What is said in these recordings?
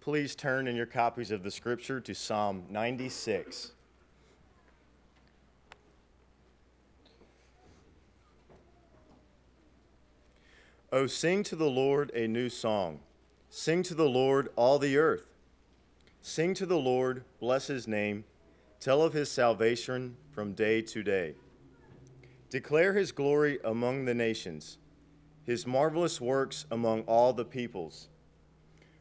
please turn in your copies of the scripture to Psalm 96. Oh, sing to the Lord a new song. Sing to the Lord all the earth. Sing to the Lord, bless his name. Tell of his salvation from day to day. Declare his glory among the nations, his marvelous works among all the peoples.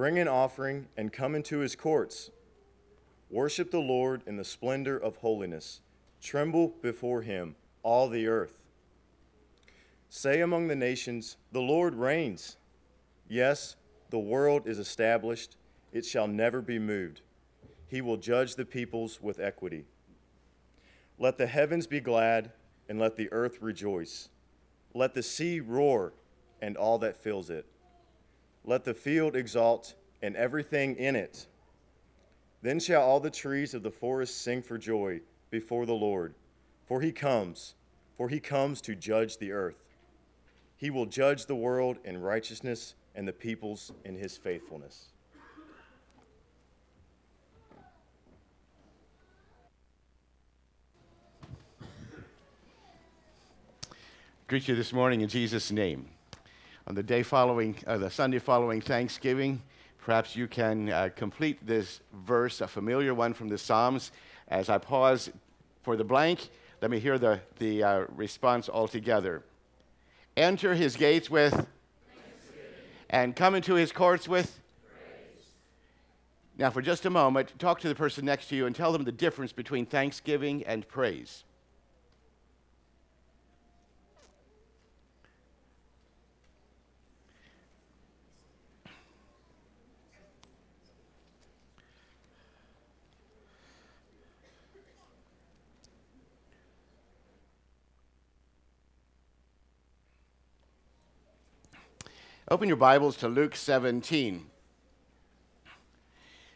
Bring an offering and come into his courts. Worship the Lord in the splendor of holiness. Tremble before him, all the earth. Say among the nations, The Lord reigns. Yes, the world is established, it shall never be moved. He will judge the peoples with equity. Let the heavens be glad, and let the earth rejoice. Let the sea roar, and all that fills it. Let the field exult, and everything in it. Then shall all the trees of the forest sing for joy before the Lord, for he comes, for he comes to judge the earth. He will judge the world in righteousness and the peoples in his faithfulness. Greet you this morning in Jesus' name. On the day following, uh, the Sunday following Thanksgiving, perhaps you can uh, complete this verse, a familiar one from the Psalms. As I pause for the blank, let me hear the, the uh, response altogether. Enter his gates with and come into his courts with. Praise. Now, for just a moment, talk to the person next to you and tell them the difference between thanksgiving and praise. Open your Bibles to Luke 17.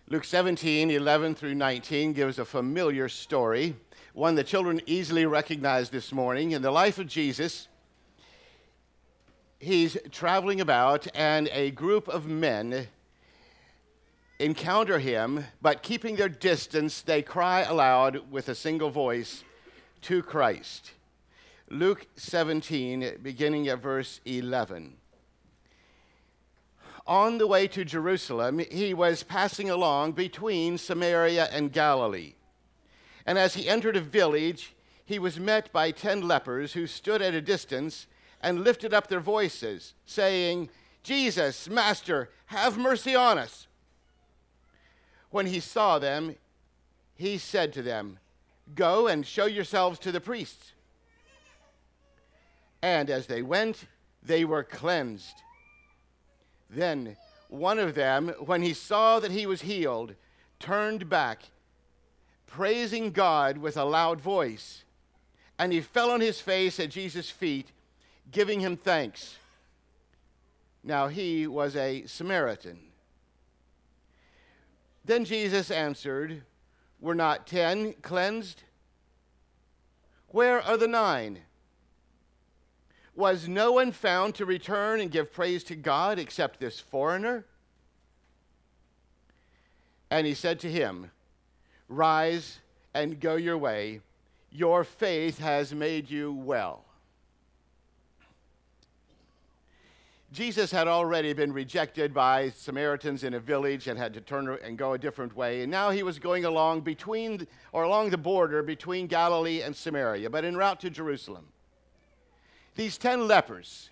Luke 17, 11 through 19 gives a familiar story, one the children easily recognize this morning. In the life of Jesus, he's traveling about, and a group of men encounter him, but keeping their distance, they cry aloud with a single voice to Christ. Luke 17, beginning at verse 11 on the way to Jerusalem, he was passing along between Samaria and Galilee. And as he entered a village, he was met by ten lepers who stood at a distance and lifted up their voices, saying, Jesus, Master, have mercy on us. When he saw them, he said to them, Go and show yourselves to the priests. And as they went, they were cleansed. Then one of them, when he saw that he was healed, turned back, praising God with a loud voice. And he fell on his face at Jesus' feet, giving him thanks. Now he was a Samaritan. Then Jesus answered, Were not ten cleansed? Where are the nine? Was no one found to return and give praise to God except this foreigner? And he said to him, Rise and go your way. Your faith has made you well. Jesus had already been rejected by Samaritans in a village and had to turn and go a different way. And now he was going along between or along the border between Galilee and Samaria, but en route to Jerusalem these 10 lepers,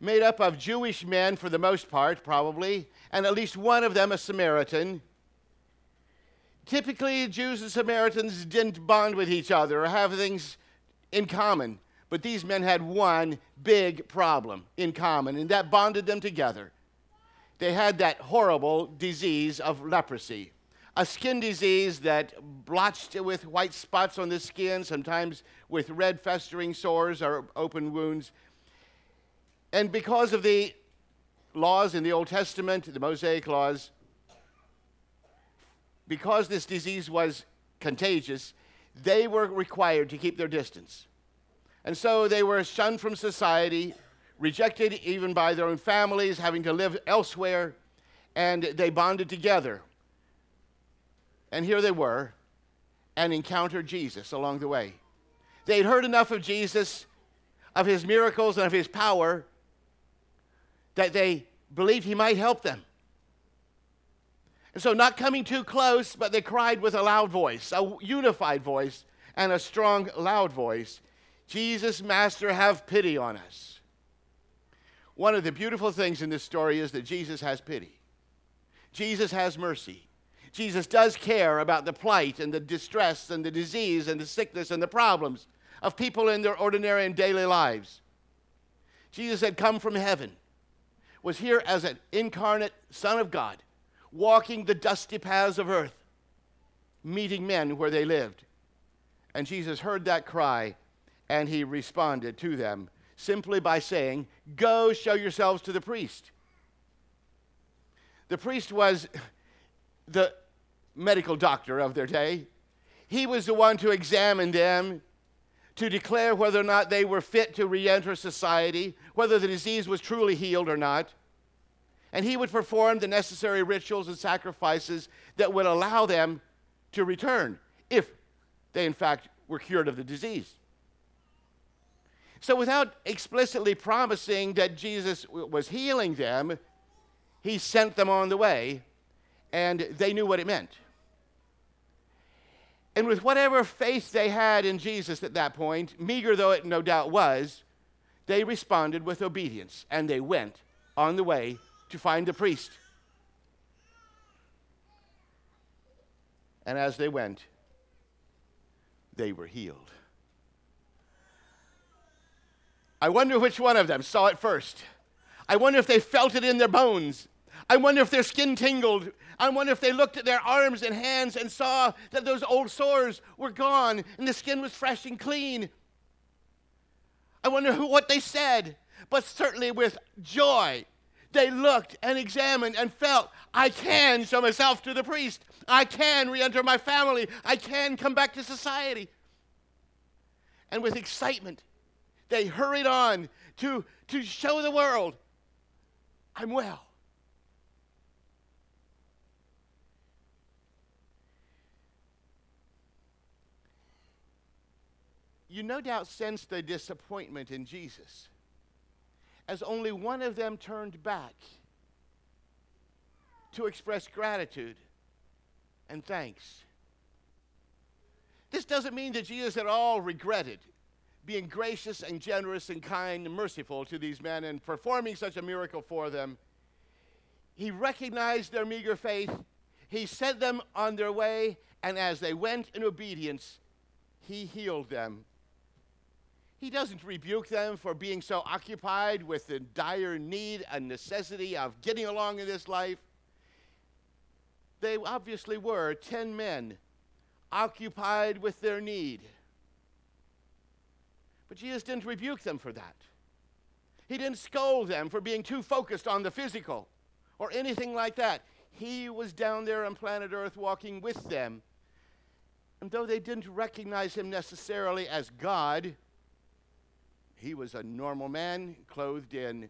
made up of Jewish men for the most part, probably, and at least one of them a Samaritan. Typically, Jews and Samaritans didn't bond with each other or have things in common, but these men had one big problem in common, and that bonded them together. they had that horrible disease of leprosy, a skin disease that blotched with white spots on the skin, sometimes with red festering sores or open wounds. And because of the laws in the Old Testament, the Mosaic laws, because this disease was contagious, they were required to keep their distance. And so they were shunned from society, rejected even by their own families, having to live elsewhere, and they bonded together. And here they were, and encountered Jesus along the way. They'd heard enough of Jesus, of his miracles, and of his power that they believed he might help them. And so, not coming too close, but they cried with a loud voice, a unified voice, and a strong, loud voice Jesus, Master, have pity on us. One of the beautiful things in this story is that Jesus has pity. Jesus has mercy. Jesus does care about the plight and the distress and the disease and the sickness and the problems of people in their ordinary and daily lives. Jesus had come from heaven, was here as an incarnate Son of God, walking the dusty paths of earth, meeting men where they lived. And Jesus heard that cry and he responded to them simply by saying, Go show yourselves to the priest. The priest was the medical doctor of their day. He was the one to examine them, to declare whether or not they were fit to re enter society, whether the disease was truly healed or not. And he would perform the necessary rituals and sacrifices that would allow them to return if they, in fact, were cured of the disease. So, without explicitly promising that Jesus was healing them, he sent them on the way, and they knew what it meant. And with whatever faith they had in Jesus at that point, meager though it no doubt was, they responded with obedience, and they went on the way to find the priest. And as they went, they were healed. I wonder which one of them saw it first. I wonder if they felt it in their bones. I wonder if their skin tingled. I wonder if they looked at their arms and hands and saw that those old sores were gone and the skin was fresh and clean. I wonder who, what they said, but certainly with joy. They looked and examined and felt, I can show myself to the priest. I can re enter my family. I can come back to society. And with excitement, they hurried on to, to show the world I'm well. You no doubt sensed the disappointment in Jesus as only one of them turned back to express gratitude and thanks. This doesn't mean that Jesus at all regretted being gracious and generous and kind and merciful to these men and performing such a miracle for them. He recognized their meager faith. He sent them on their way, and as they went in obedience, he healed them. He doesn't rebuke them for being so occupied with the dire need and necessity of getting along in this life. They obviously were 10 men occupied with their need. But Jesus didn't rebuke them for that. He didn't scold them for being too focused on the physical or anything like that. He was down there on planet Earth walking with them. And though they didn't recognize him necessarily as God, he was a normal man clothed in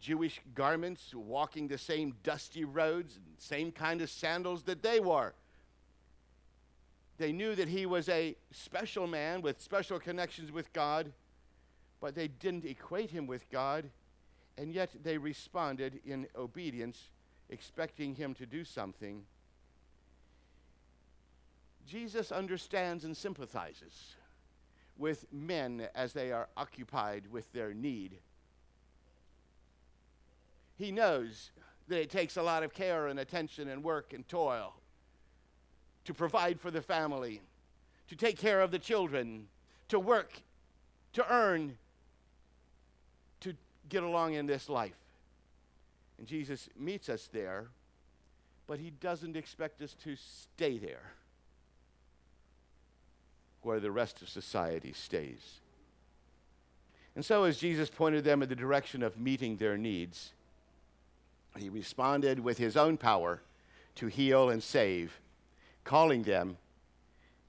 Jewish garments, walking the same dusty roads, and same kind of sandals that they wore. They knew that he was a special man with special connections with God, but they didn't equate him with God, and yet they responded in obedience, expecting him to do something. Jesus understands and sympathizes with men as they are occupied with their need. He knows that it takes a lot of care and attention and work and toil to provide for the family, to take care of the children, to work, to earn, to get along in this life. And Jesus meets us there, but he doesn't expect us to stay there where the rest of society stays. And so, as Jesus pointed them in the direction of meeting their needs, he responded with his own power to heal and save, calling them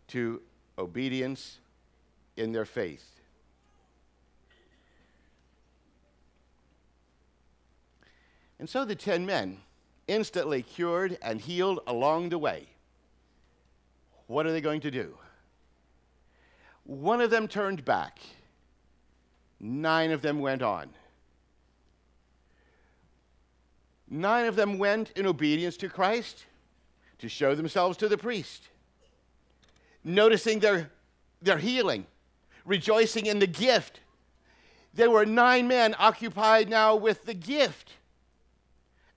to obedience in their faith. And so the ten men, instantly cured and healed along the way, what are they going to do? One of them turned back, nine of them went on. Nine of them went in obedience to Christ to show themselves to the priest, noticing their, their healing, rejoicing in the gift. There were nine men occupied now with the gift.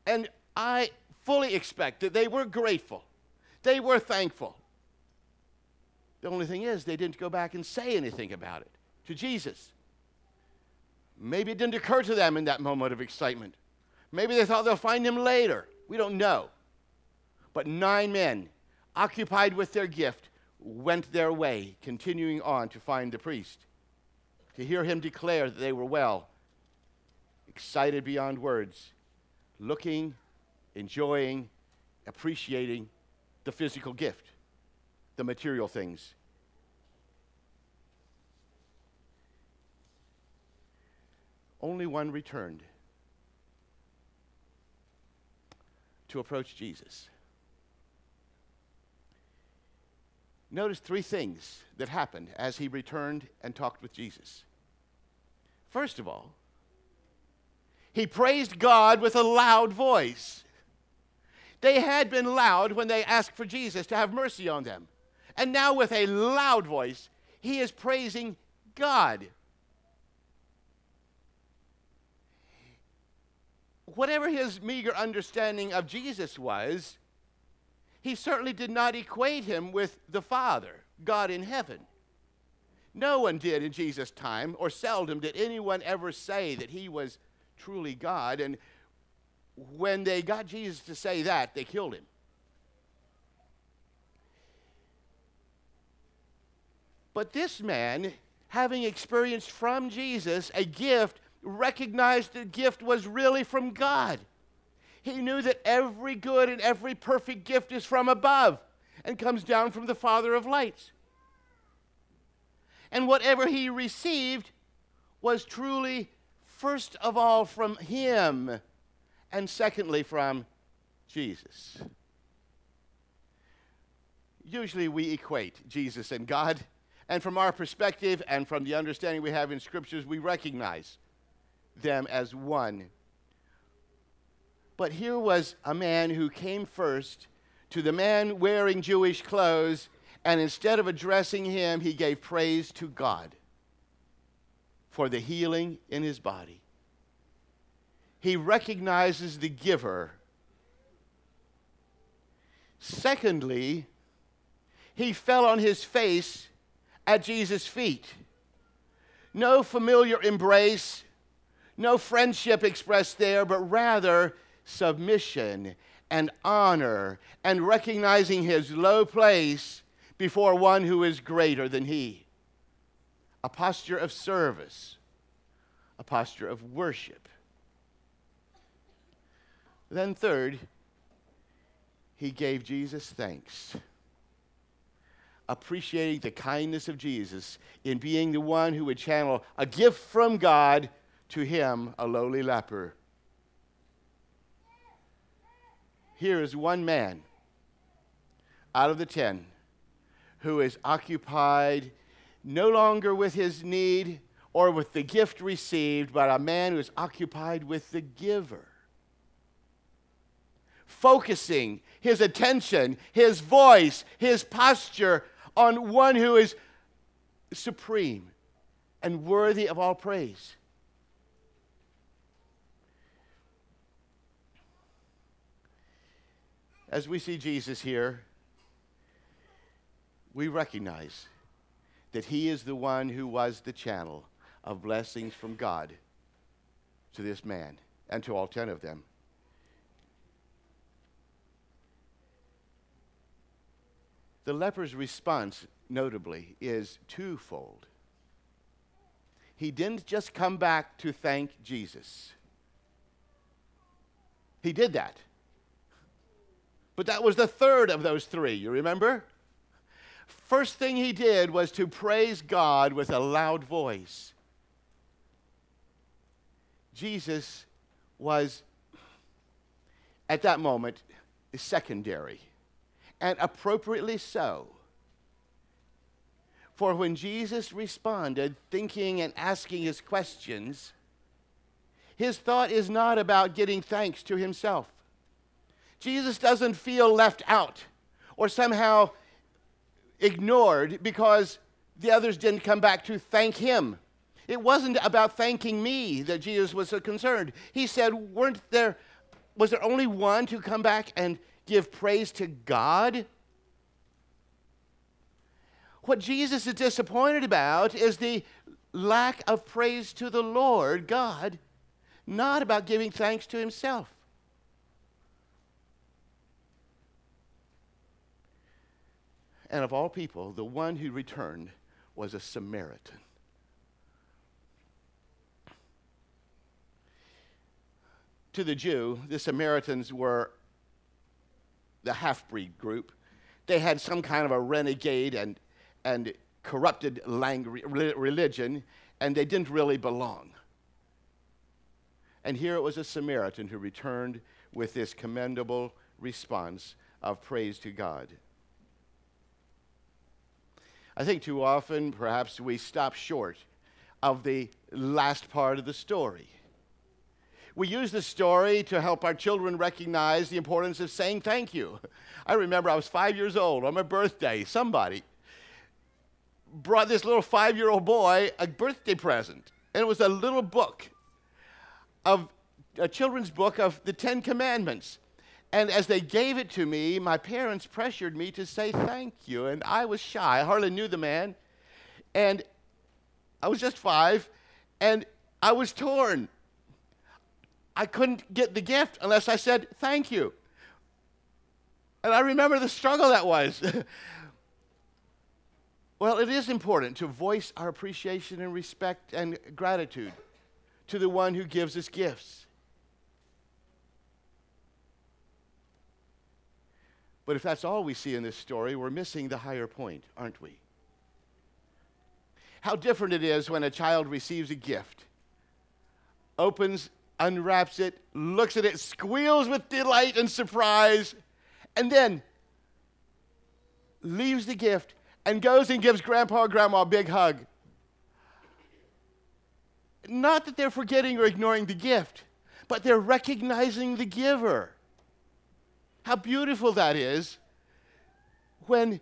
And I fully expect that they were grateful, they were thankful. The only thing is, they didn't go back and say anything about it to Jesus. Maybe it didn't occur to them in that moment of excitement. Maybe they thought they'll find him later. We don't know. But nine men, occupied with their gift, went their way, continuing on to find the priest, to hear him declare that they were well, excited beyond words, looking, enjoying, appreciating the physical gift, the material things. Only one returned. to approach Jesus. Notice three things that happened as he returned and talked with Jesus. First of all, he praised God with a loud voice. They had been loud when they asked for Jesus to have mercy on them. And now, with a loud voice, he is praising God. whatever his meager understanding of Jesus was, he certainly did not equate him with the Father, God in heaven. No one did in Jesus' time, or seldom did anyone ever say that he was truly God. And when they got Jesus to say that, they killed him. But this man, having experienced from Jesus a gift recognized the gift was really from God. He knew that every good and every perfect gift is from above and comes down from the Father of lights. And whatever he received was truly, first of all, from him, and secondly, from Jesus. Usually we equate Jesus and God, and from our perspective and from the understanding we have in scriptures, we recognize them as one. But here was a man who came first to the man wearing Jewish clothes, and instead of addressing him, he gave praise to God for the healing in his body. He recognizes the giver. Secondly, he fell on his face at Jesus' feet. No familiar embrace, no friendship expressed there, but rather submission and honor and recognizing his low place before one who is greater than he. A posture of service, a posture of worship. Then, third, he gave Jesus thanks, appreciating the kindness of Jesus in being the one who would channel a gift from God to him a lowly leper. Here is one man out of the ten who is occupied no longer with his need or with the gift received, but a man who is occupied with the giver. Focusing his attention, his voice, his posture on one who is supreme and worthy of all praise. As we see Jesus here, we recognize that he is the one who was the channel of blessings from God to this man and to all ten of them. The leper's response, notably, is twofold. He didn't just come back to thank Jesus, he did that. But that was the third of those three, you remember? First thing he did was to praise God with a loud voice. Jesus was, at that moment, secondary, and appropriately so. For when Jesus responded, thinking and asking his questions, his thought is not about getting thanks to himself. Jesus doesn't feel left out or somehow ignored because the others didn't come back to thank him. It wasn't about thanking me that Jesus was so concerned. He said, weren't there, was there only one to come back and give praise to God? What Jesus is disappointed about is the lack of praise to the Lord God, not about giving thanks to himself. And of all people, the one who returned was a Samaritan. to the Jew, the Samaritans were the half breed group. They had some kind of a renegade and, and corrupted lang- religion, and they didn't really belong. And here it was a Samaritan who returned with this commendable response of praise to God. I think too often, perhaps, we stop short of the last part of the story. We use the story to help our children recognize the importance of saying thank you. I remember I was five years old on my birthday. Somebody brought this little five year old boy a birthday present, and it was a little book of a children's book of the Ten Commandments. And as they gave it to me, my parents pressured me to say thank you. And I was shy. I hardly knew the man. And I was just five. And I was torn. I couldn't get the gift unless I said thank you. And I remember the struggle that was. well, it is important to voice our appreciation and respect and gratitude to the one who gives us gifts. But if that's all we see in this story, we're missing the higher point, aren't we? How different it is when a child receives a gift, opens unwraps it, looks at it, squeals with delight and surprise, and then leaves the gift and goes and gives grandpa or grandma a big hug. Not that they're forgetting or ignoring the gift, but they're recognizing the giver. How beautiful that is when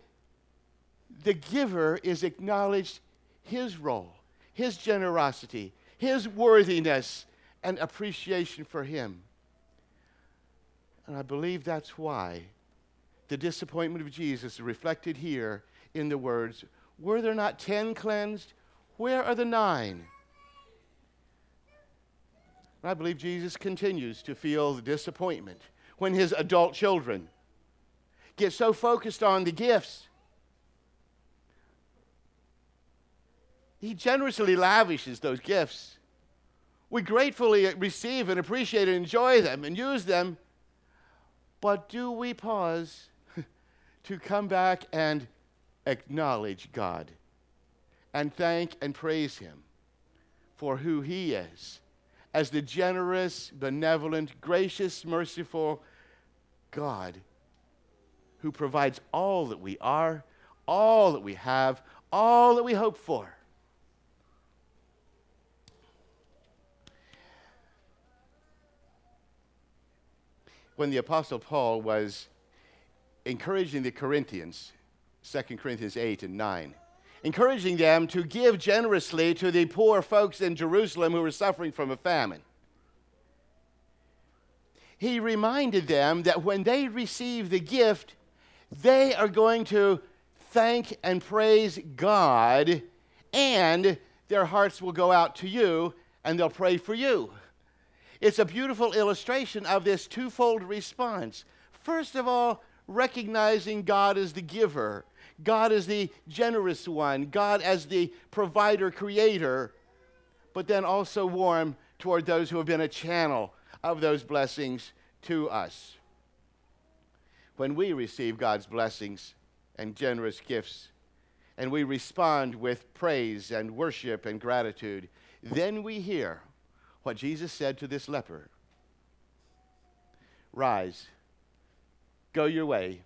the giver is acknowledged his role, his generosity, his worthiness, and appreciation for Him. And I believe that's why the disappointment of Jesus is reflected here in the words, Were there not ten cleansed? Where are the nine? And I believe Jesus continues to feel the disappointment when his adult children get so focused on the gifts. He generously lavishes those gifts we gratefully receive and appreciate and enjoy them and use them. But do we pause to come back and acknowledge God and thank and praise Him for who He is as the generous, benevolent, gracious, merciful God who provides all that we are, all that we have, all that we hope for? When the Apostle Paul was encouraging the Corinthians, 2 Corinthians 8 and 9, encouraging them to give generously to the poor folks in Jerusalem who were suffering from a famine. He reminded them that when they receive the gift, they are going to thank and praise God, and their hearts will go out to you and they'll pray for you. It's a beautiful illustration of this twofold response. First of all, recognizing God as the giver, God as the generous one, God as the provider, creator, but then also warm toward those who have been a channel of those blessings to us. When we receive God's blessings and generous gifts, and we respond with praise and worship and gratitude, then we hear what Jesus said to this leper Rise, go your way.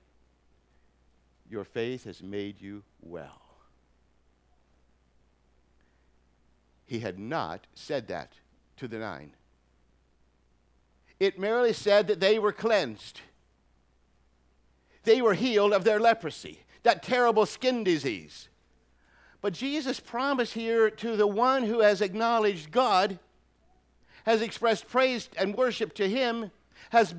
Your faith has made you well. He had not said that to the nine. It merely said that they were cleansed. They were healed of their leprosy, that terrible skin disease. But Jesus promised here to the one who has acknowledged God, has expressed praise and worship to Him, has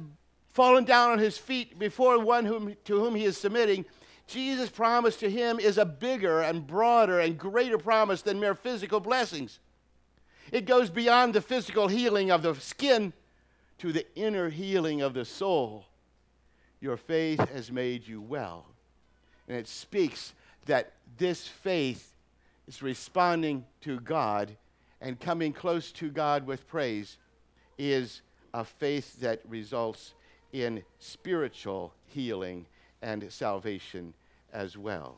fallen down on his feet before one whom, to whom he is submitting, Jesus' promise to him is a bigger and broader and greater promise than mere physical blessings. It goes beyond the physical healing of the skin to the inner healing of the soul. Your faith has made you well. And it speaks that this faith is responding to God and coming close to God with praise is a faith that results in spiritual healing and salvation as well.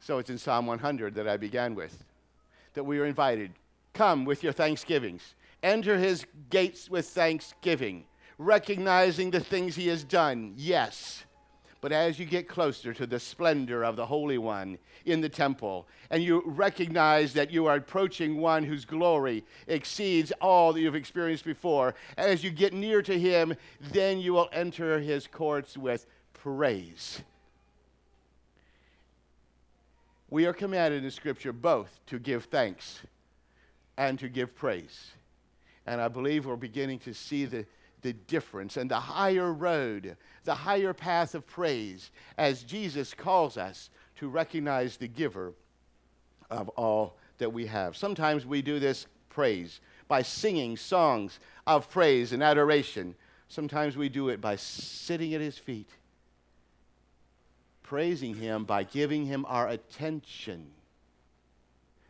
So it's in Psalm 100 that I began with that we are invited. Come with your thanksgivings. Enter his gates with thanksgiving, recognizing the things he has done. Yes but as you get closer to the splendor of the Holy One in the temple, and you recognize that you are approaching one whose glory exceeds all that you've experienced before, and as you get near to him, then you will enter his courts with praise. We are commanded in Scripture both to give thanks and to give praise. And I believe we're beginning to see the the difference and the higher road, the higher path of praise, as Jesus calls us to recognize the giver of all that we have. Sometimes we do this praise by singing songs of praise and adoration. Sometimes we do it by sitting at his feet, praising him by giving him our attention,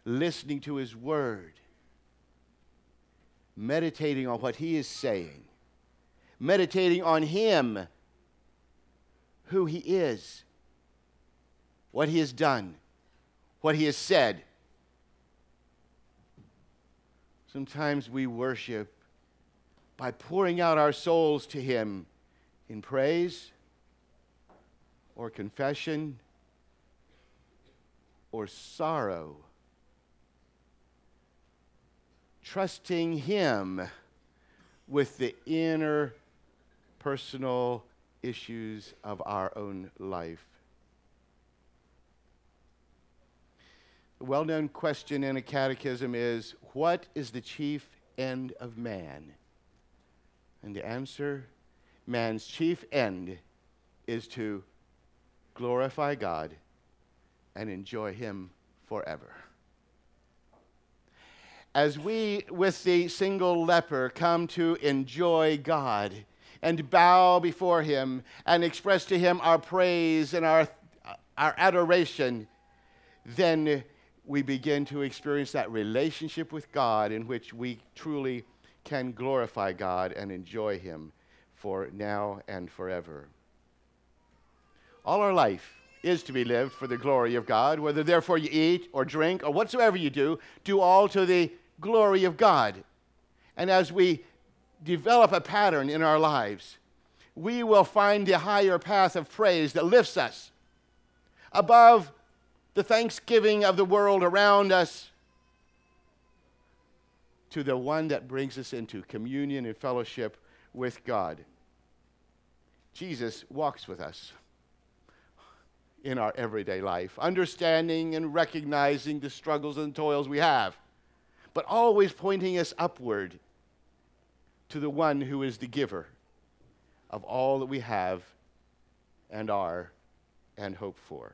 listening to his word, meditating on what he is saying meditating on Him, who He is, what He has done, what He has said. Sometimes we worship by pouring out our souls to Him in praise or confession or sorrow. Trusting Him with the inner personal issues of our own life. The well known question in a catechism is What is the chief end of man? And the answer man's chief end is to glorify God and enjoy Him forever as we, with the single leper, come to enjoy God and bow before Him and express to Him our praise and our, our adoration, then we begin to experience that relationship with God in which we truly can glorify God and enjoy Him for now and forever. All our life is to be lived for the glory of God, whether therefore you eat or drink or whatsoever you do, do all to the glory of God. And as we develop a pattern in our lives, we will find the higher path of praise that lifts us above the thanksgiving of the world around us to the one that brings us into communion and fellowship with God. Jesus walks with us in our everyday life, understanding and recognizing the struggles and toils we have, but always pointing us upward to the one who is the giver of all that we have and are and hope for.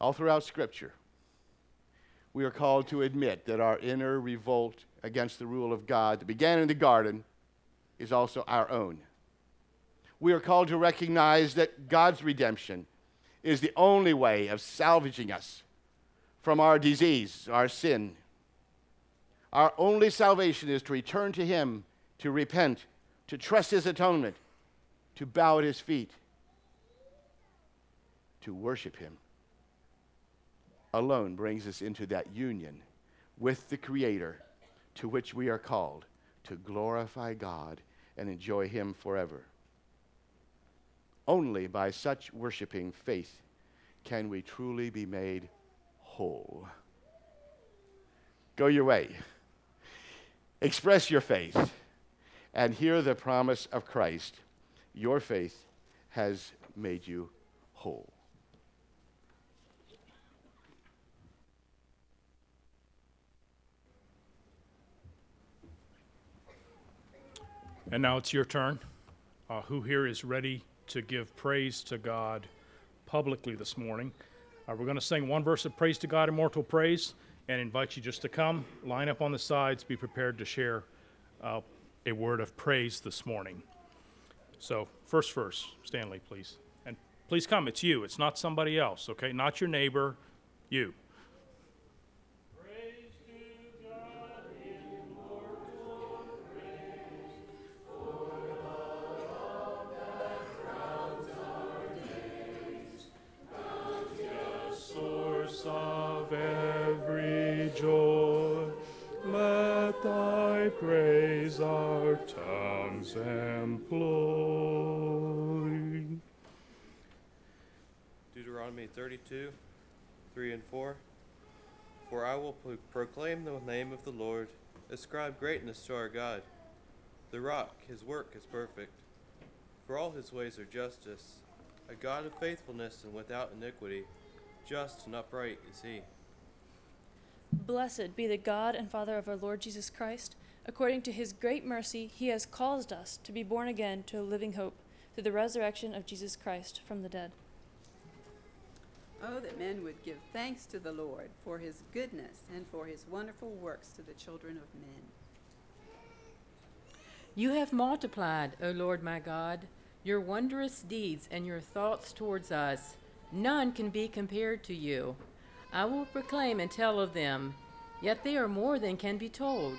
All throughout Scripture, we are called to admit that our inner revolt against the rule of God that began in the garden is also our own. We are called to recognize that God's redemption is the only way of salvaging us from our disease, our sin. Our only salvation is to return to Him, to repent, to trust His atonement, to bow at His feet, to worship Him. Alone brings us into that union with the Creator to which we are called to glorify God and enjoy Him forever. Only by such worshiping faith can we truly be made whole. Go your way. Express your faith and hear the promise of Christ. Your faith has made you whole. And now it's your turn. Uh, who here is ready to give praise to God publicly this morning? Uh, we're going to sing one verse of praise to God, immortal praise, and invite you just to come, line up on the sides, be prepared to share uh, a word of praise this morning. So, first verse, Stanley, please. And please come, it's you, it's not somebody else, okay? Not your neighbor, you. 2, 3, and 4. For I will pro- proclaim the name of the Lord, ascribe greatness to our God. The rock, his work is perfect. For all his ways are justice, a God of faithfulness and without iniquity. Just and upright is he. Blessed be the God and Father of our Lord Jesus Christ. According to his great mercy, he has caused us to be born again to a living hope through the resurrection of Jesus Christ from the dead. Oh, that men would give thanks to the Lord for his goodness and for his wonderful works to the children of men. You have multiplied, O Lord my God, your wondrous deeds and your thoughts towards us. None can be compared to you. I will proclaim and tell of them, yet they are more than can be told.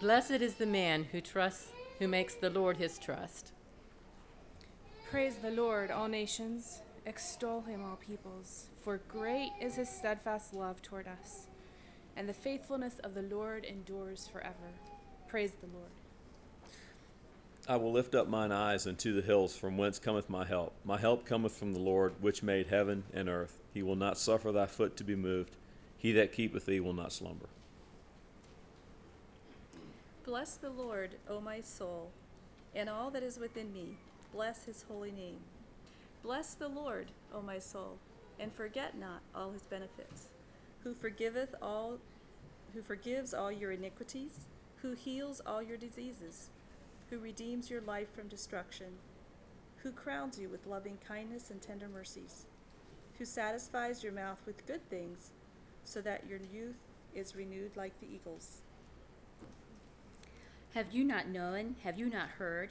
Blessed is the man who trusts, who makes the Lord his trust. Praise the Lord, all nations. Extol him, all peoples. For great is his steadfast love toward us, and the faithfulness of the Lord endures forever. Praise the Lord. I will lift up mine eyes unto the hills from whence cometh my help. My help cometh from the Lord, which made heaven and earth. He will not suffer thy foot to be moved. He that keepeth thee will not slumber. Bless the Lord, O my soul, and all that is within me. Bless his holy name. Bless the Lord, O my soul, and forget not all his benefits, who forgiveth all who forgives all your iniquities, who heals all your diseases, who redeems your life from destruction, who crowns you with loving kindness and tender mercies, who satisfies your mouth with good things, so that your youth is renewed like the eagles. Have you not known? Have you not heard?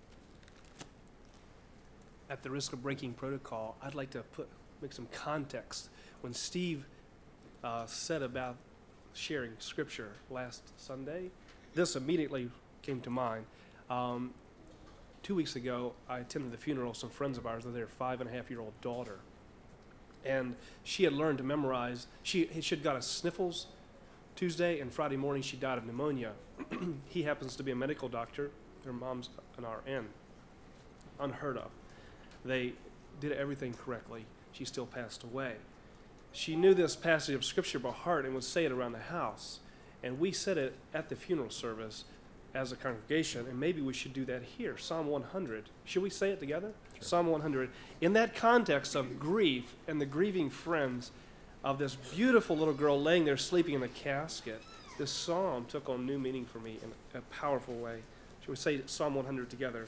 At the risk of breaking protocol, I'd like to put make some context. When Steve uh, said about sharing scripture last Sunday, this immediately came to mind. Um, two weeks ago, I attended the funeral of some friends of ours of their five and a half year old daughter. And she had learned to memorize, she, she had got a sniffles Tuesday, and Friday morning she died of pneumonia. he happens to be a medical doctor. Her mom's an RN. Unheard of. They did everything correctly. She still passed away. She knew this passage of scripture by heart and would say it around the house. And we said it at the funeral service as a congregation, and maybe we should do that here. Psalm 100. Should we say it together? Psalm 100. In that context of grief and the grieving friends of this beautiful little girl laying there sleeping in a casket, this psalm took on new meaning for me in a powerful way. Should we say Psalm 100 together?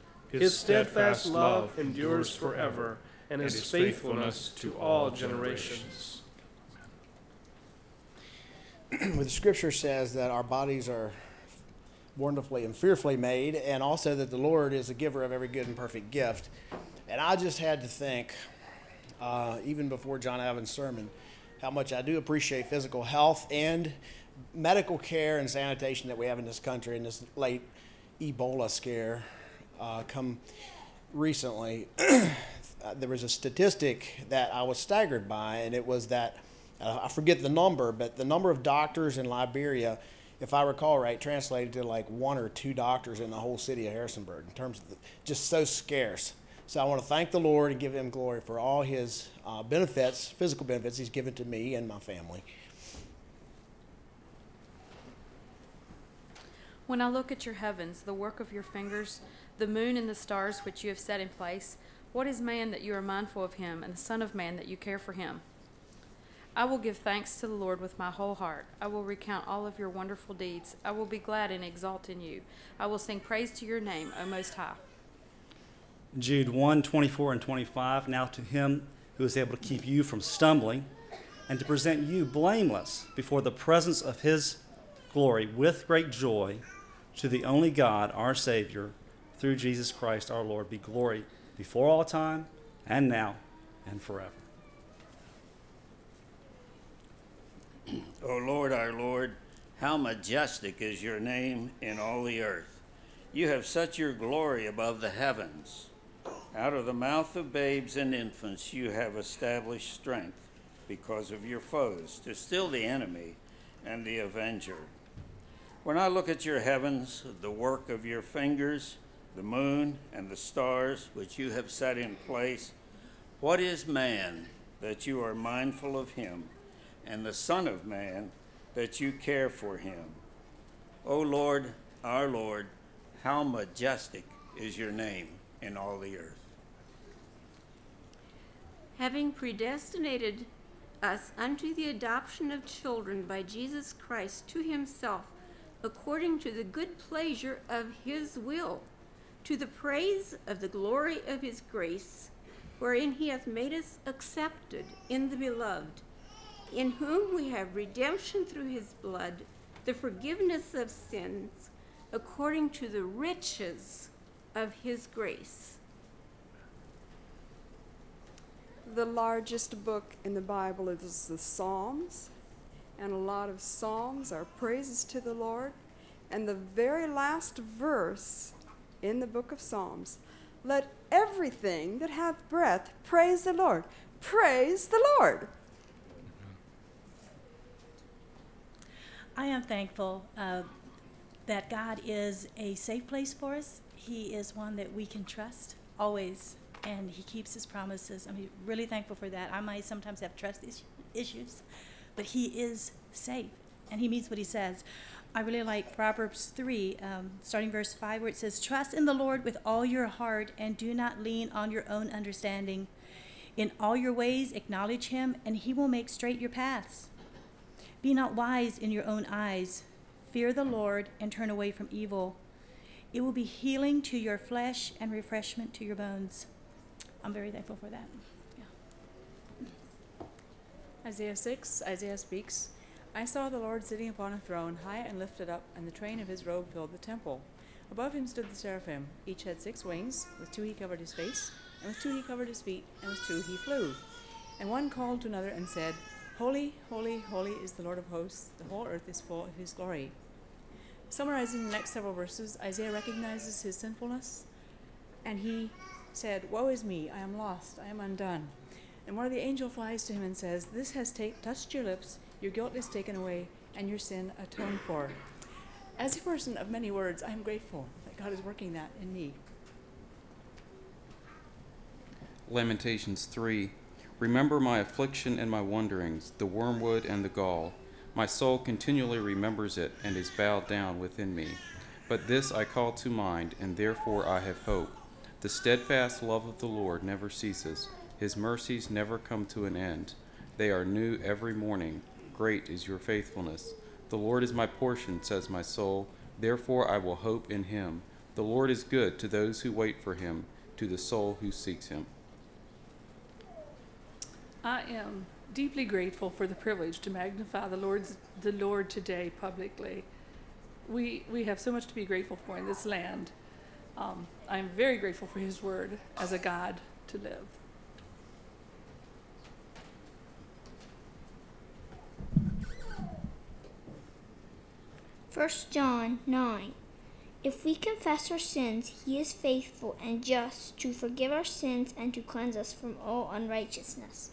His steadfast love endures forever, and his faithfulness to all generations. Well, the scripture says that our bodies are wonderfully and fearfully made, and also that the Lord is a giver of every good and perfect gift. And I just had to think, uh, even before John Evans' sermon, how much I do appreciate physical health and medical care and sanitation that we have in this country in this late Ebola scare uh, come recently. there was a statistic that I was staggered by, and it was that uh, I forget the number, but the number of doctors in Liberia, if I recall right, translated to like one or two doctors in the whole city of Harrisonburg in terms of the, just so scarce. So I want to thank the Lord and give Him glory for all His uh, benefits, physical benefits He's given to me and my family. When I look at your heavens, the work of your fingers, the moon and the stars which you have set in place, what is man that you are mindful of him, and the Son of Man that you care for him? I will give thanks to the Lord with my whole heart. I will recount all of your wonderful deeds. I will be glad and exult in you. I will sing praise to your name, O Most High. Jude 1 24 and 25. Now to him who is able to keep you from stumbling and to present you blameless before the presence of his glory with great joy, to the only God, our Savior, through Jesus Christ our Lord, be glory before all time and now and forever. O Lord, our Lord, how majestic is your name in all the earth. You have set your glory above the heavens. Out of the mouth of babes and infants you have established strength because of your foes, to still the enemy and the avenger. When I look at your heavens, the work of your fingers, the moon and the stars which you have set in place, what is man that you are mindful of him? and the Son of Man, that you care for him. O Lord, our Lord, how majestic is your name in all the earth. Having predestinated us unto the adoption of children by Jesus Christ to himself, according to the good pleasure of his will, to the praise of the glory of his grace, wherein he hath made us accepted in the beloved in whom we have redemption through his blood, the forgiveness of sins, according to the riches of his grace. The largest book in the Bible is the Psalms, and a lot of Psalms are praises to the Lord. And the very last verse in the book of Psalms let everything that hath breath praise the Lord. Praise the Lord. I am thankful uh, that God is a safe place for us. He is one that we can trust always, and He keeps His promises. I'm really thankful for that. I might sometimes have trust is- issues, but He is safe, and He means what He says. I really like Proverbs 3, um, starting verse 5, where it says, Trust in the Lord with all your heart, and do not lean on your own understanding. In all your ways, acknowledge Him, and He will make straight your paths. Be not wise in your own eyes. Fear the Lord and turn away from evil. It will be healing to your flesh and refreshment to your bones. I'm very thankful for that. Yeah. Isaiah 6, Isaiah speaks I saw the Lord sitting upon a throne, high and lifted up, and the train of his robe filled the temple. Above him stood the seraphim. Each had six wings. With two he covered his face, and with two he covered his feet, and with two he flew. And one called to another and said, Holy, holy, holy is the Lord of hosts. The whole earth is full of his glory. Summarizing the next several verses, Isaiah recognizes his sinfulness, and he said, Woe is me, I am lost, I am undone. And one of the angel flies to him and says, This has ta- touched your lips, your guilt is taken away, and your sin atoned for. As a person of many words, I am grateful that God is working that in me. Lamentations 3 Remember my affliction and my wanderings, the wormwood and the gall. My soul continually remembers it and is bowed down within me. But this I call to mind, and therefore I have hope. The steadfast love of the Lord never ceases, his mercies never come to an end. They are new every morning. Great is your faithfulness. The Lord is my portion, says my soul. Therefore I will hope in him. The Lord is good to those who wait for him, to the soul who seeks him. I am deeply grateful for the privilege to magnify the Lord's the Lord today publicly. We we have so much to be grateful for in this land. Um, I am very grateful for His Word as a guide to live. First John 9. If we confess our sins, he is faithful and just to forgive our sins and to cleanse us from all unrighteousness.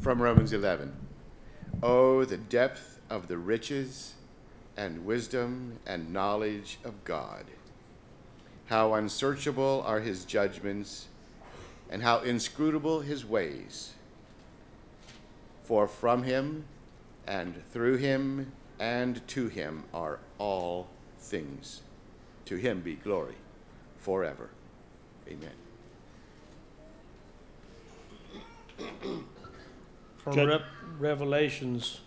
From Romans 11. Oh, the depth of the riches and wisdom and knowledge of God. How unsearchable are his judgments and how inscrutable his ways. For from him and through him and to him are all things. To him be glory forever. Amen. From Re- Revelations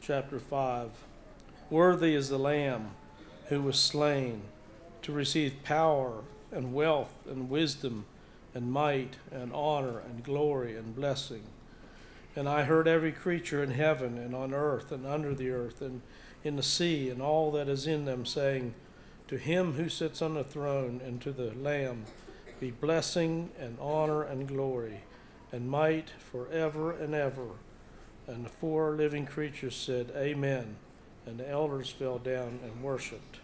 chapter 5 Worthy is the Lamb who was slain to receive power and wealth and wisdom and might and honor and glory and blessing. And I heard every creature in heaven and on earth and under the earth and in the sea and all that is in them saying, To him who sits on the throne and to the Lamb be blessing and honor and glory and might forever and ever. And the four living creatures said, Amen. And the elders fell down and worshiped.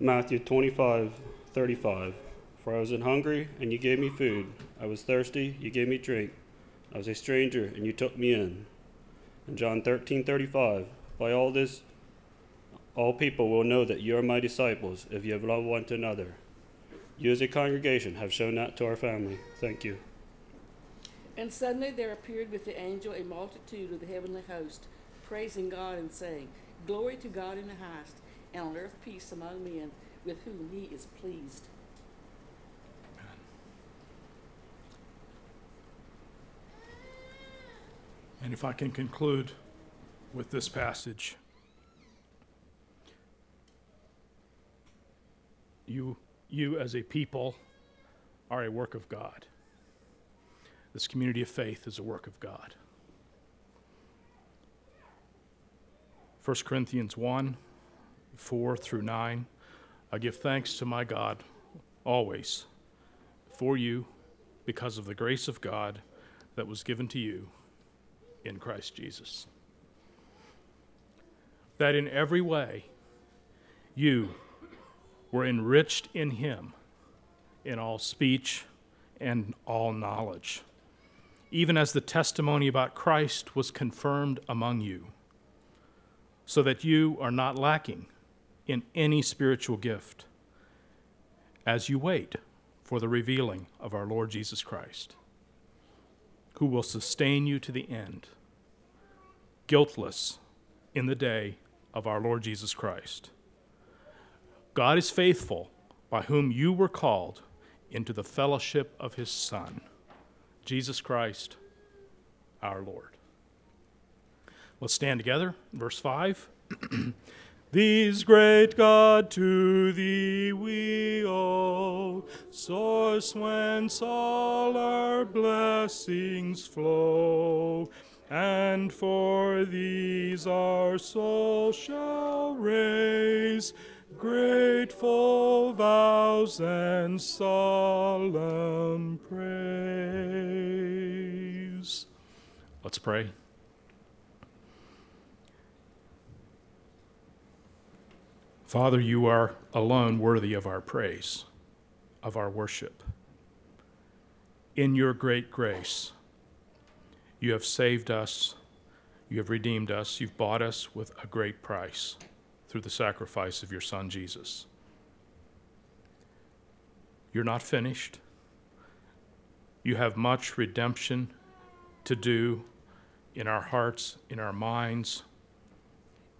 Matthew 25, 35. For I was an hungry, and you gave me food. I was thirsty, you gave me drink. I was a stranger, and you took me in. And John 13, 35. By all this, all people will know that you are my disciples if you have loved one to another. You as a congregation have shown that to our family. Thank you. And suddenly there appeared with the angel a multitude of the heavenly host, praising God and saying, Glory to God in the highest, and on earth peace among men with whom he is pleased. And if I can conclude with this passage, you, you as a people are a work of God. This community of faith is a work of God. 1 Corinthians 1 4 through 9. I give thanks to my God always for you because of the grace of God that was given to you in Christ Jesus. That in every way you were enriched in Him in all speech and all knowledge, even as the testimony about Christ was confirmed among you, so that you are not lacking in any spiritual gift as you wait for the revealing of our Lord Jesus Christ, who will sustain you to the end guiltless in the day of our Lord Jesus Christ. God is faithful, by whom you were called into the fellowship of his Son, Jesus Christ, our Lord. Let's stand together. Verse 5. These great God to thee we owe, source whence all our blessings flow and for these our soul shall raise grateful vows and solemn praise. Let's pray. Father, you are alone worthy of our praise, of our worship. In your great grace, you have saved us, you have redeemed us, you've bought us with a great price through the sacrifice of your Son, Jesus. You're not finished. You have much redemption to do in our hearts, in our minds,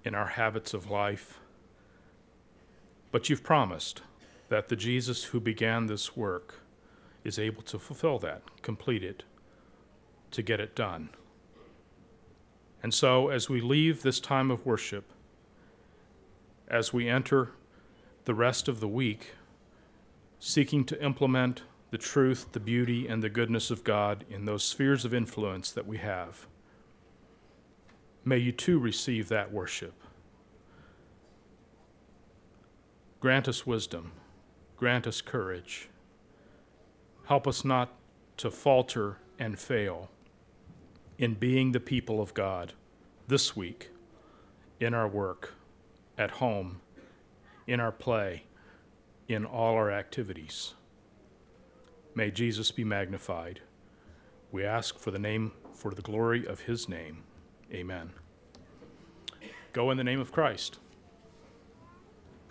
in our habits of life. But you've promised that the Jesus who began this work is able to fulfill that, complete it, to get it done. And so, as we leave this time of worship, as we enter the rest of the week, seeking to implement the truth, the beauty, and the goodness of God in those spheres of influence that we have, may you too receive that worship. Grant us wisdom, grant us courage. Help us not to falter and fail in being the people of God this week, in our work, at home, in our play, in all our activities. May Jesus be magnified. We ask for the name, for the glory of his name. Amen. Go in the name of Christ.